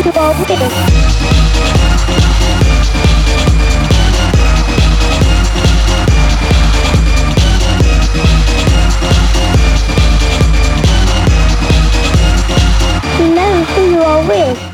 ールがあるけど。Now who you are with.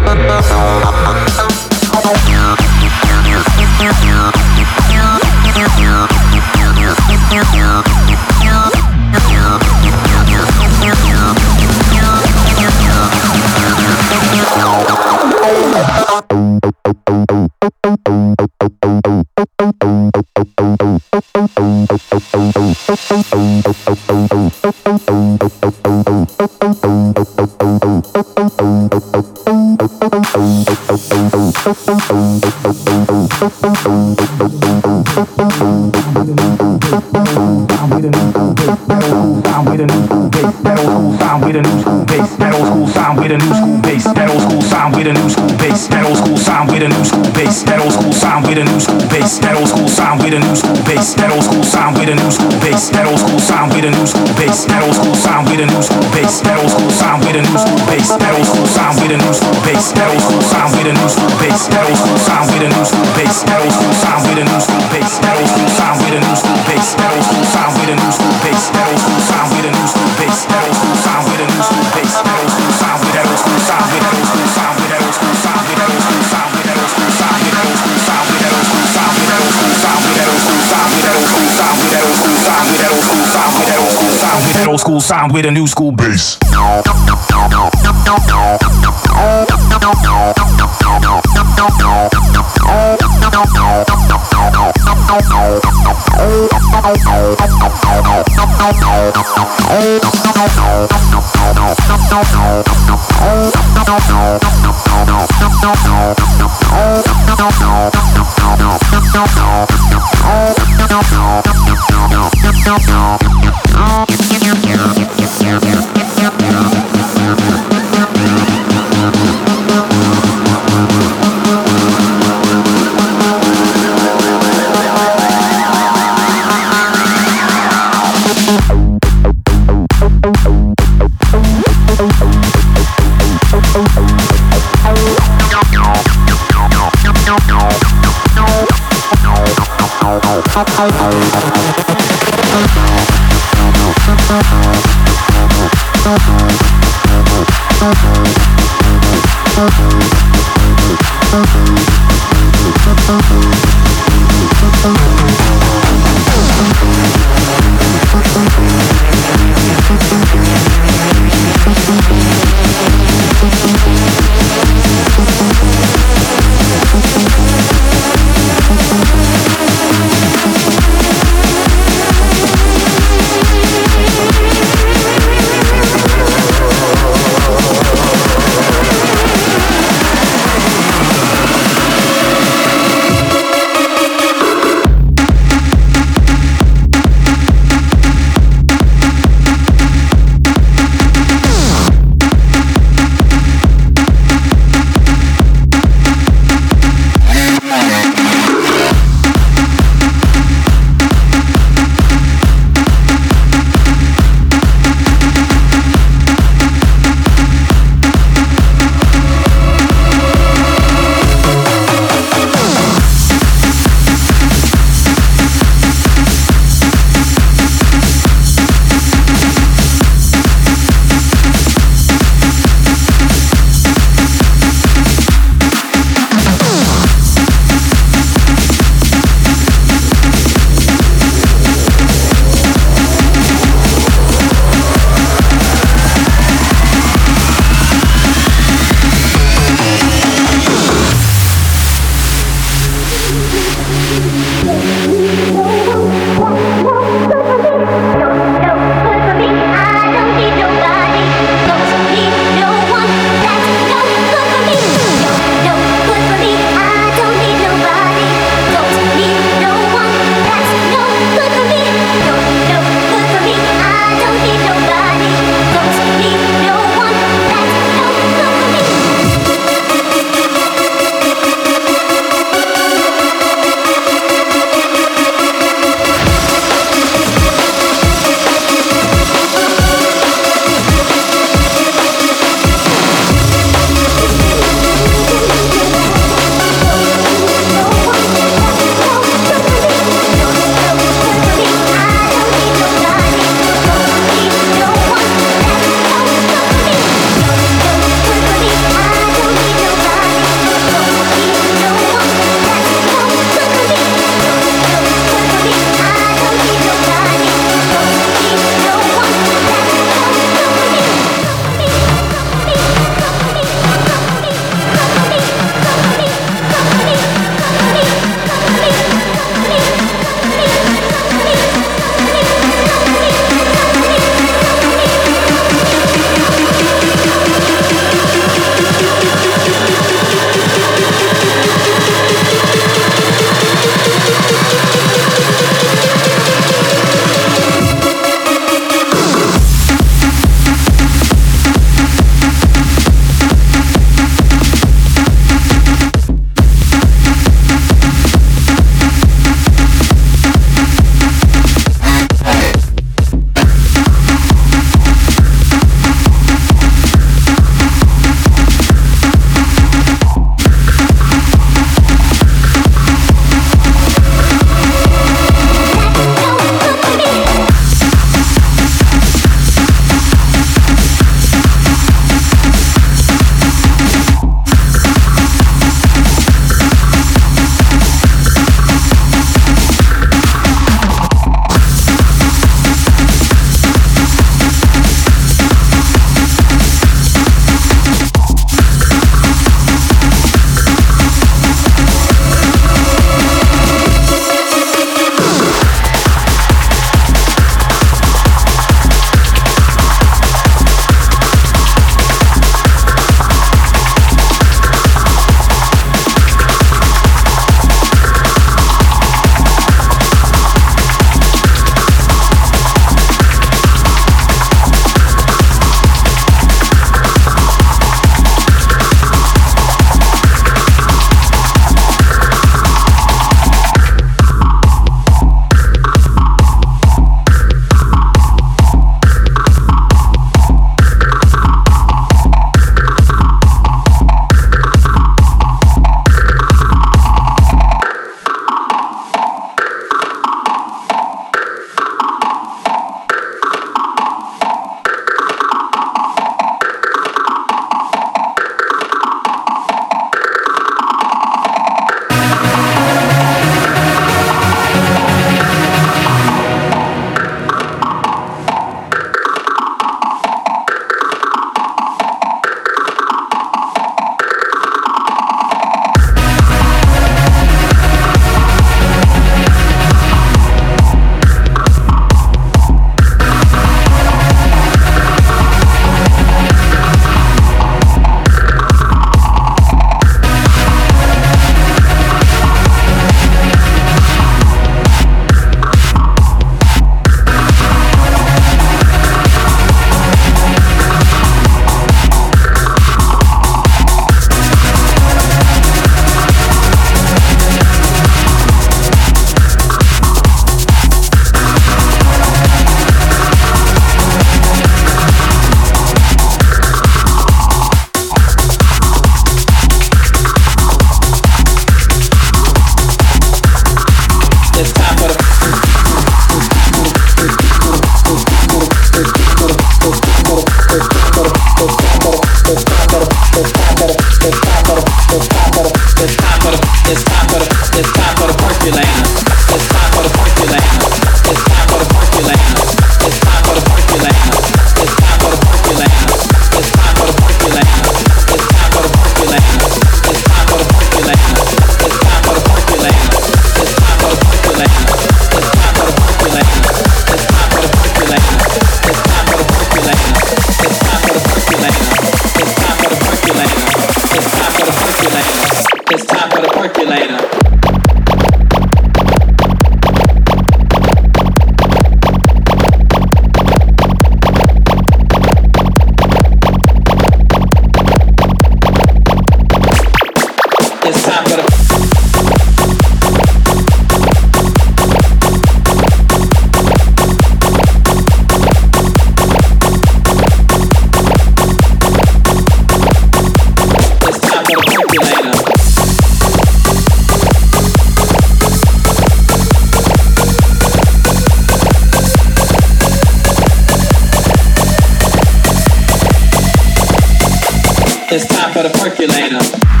For the percolator.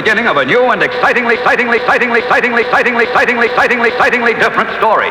Beginning of a new and excitingly, excitingly, excitingly, excitingly, excitingly, excitingly, excitingly, different story.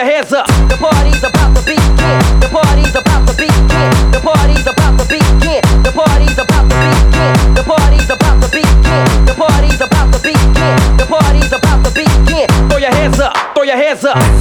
Your hands up. The party's about to begin. The party's about to begin. The party's about to begin. The party's about to begin. The party's about to begin. The party's about to begin. The party's about to begin. Throw your hands up, throw your hands up.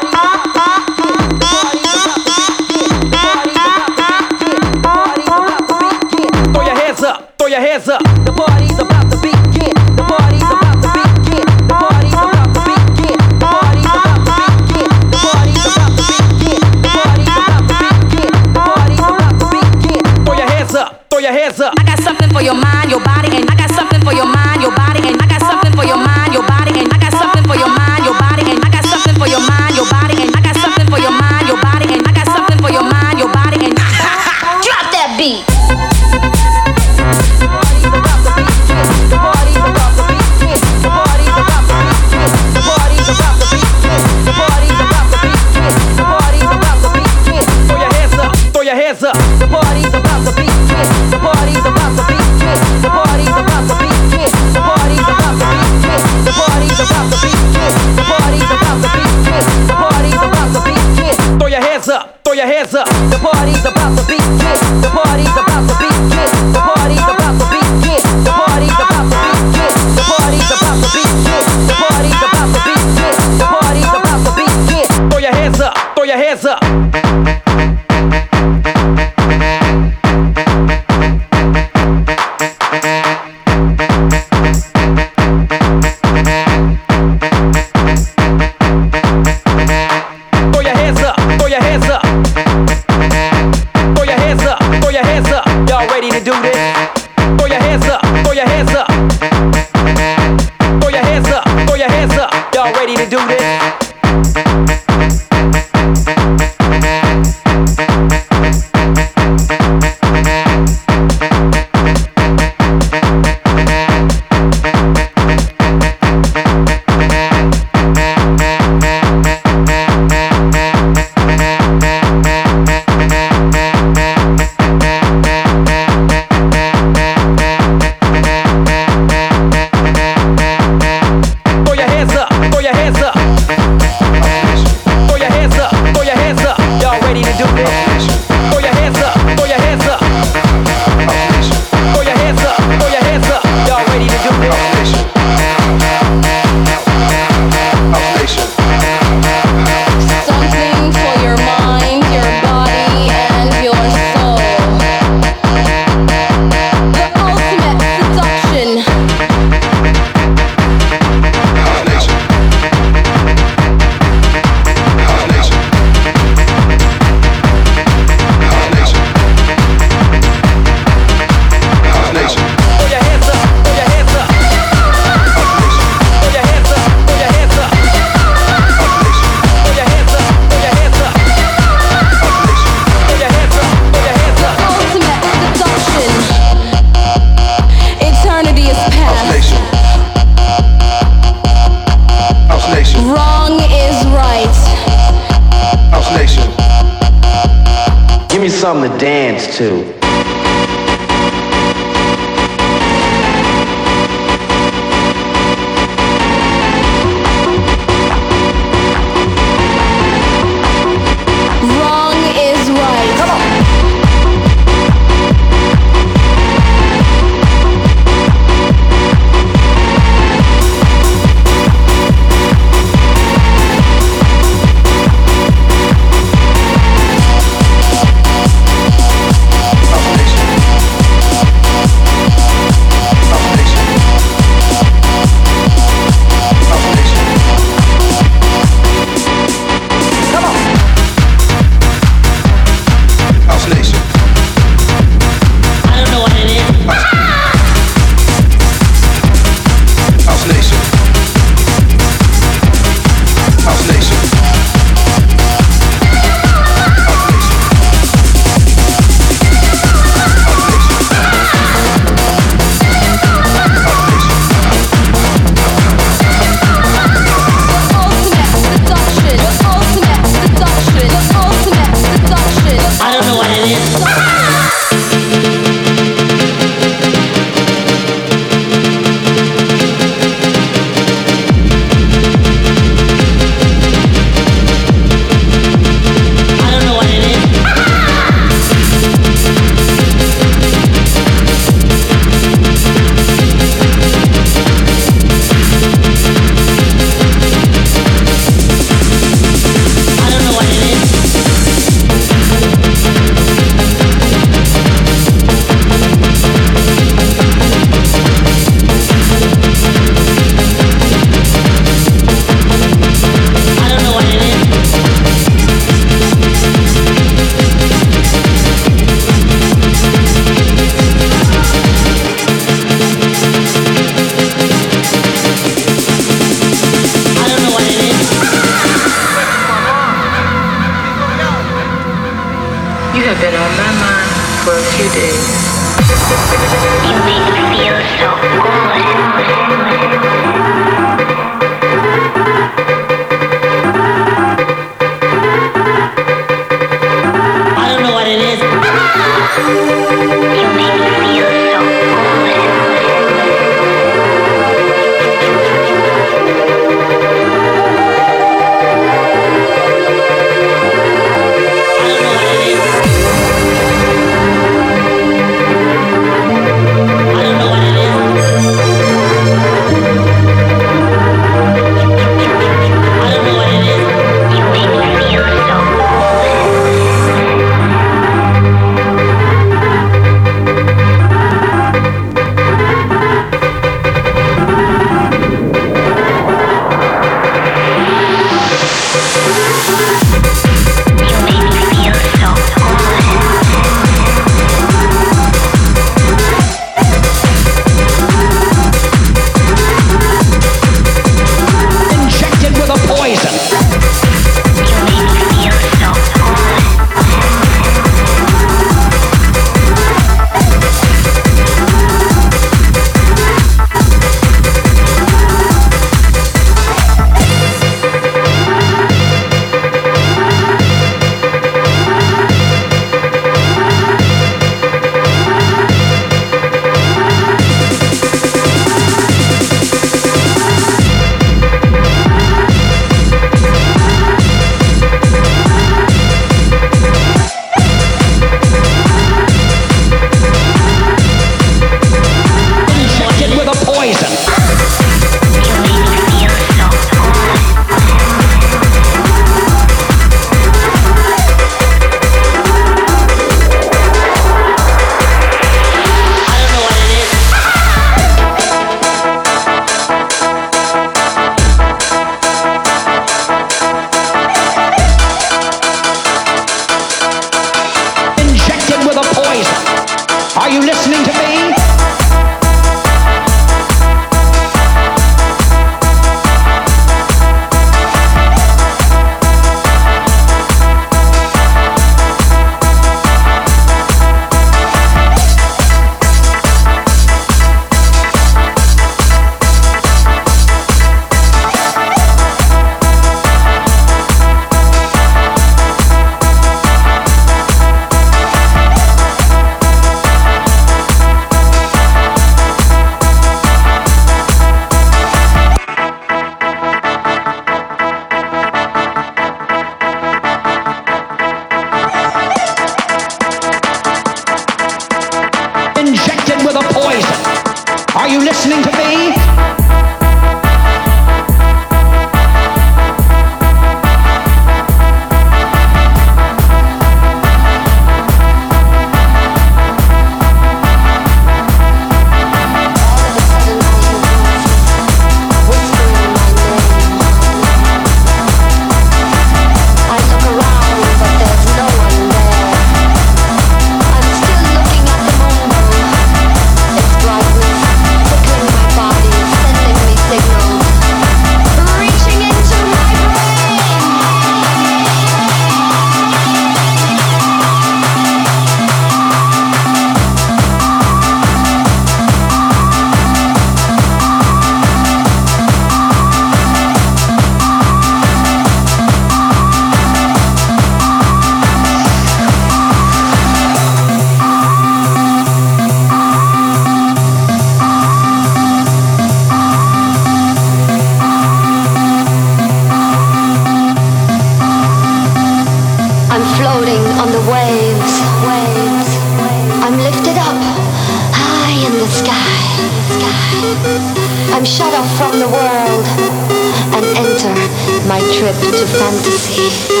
Fantasy.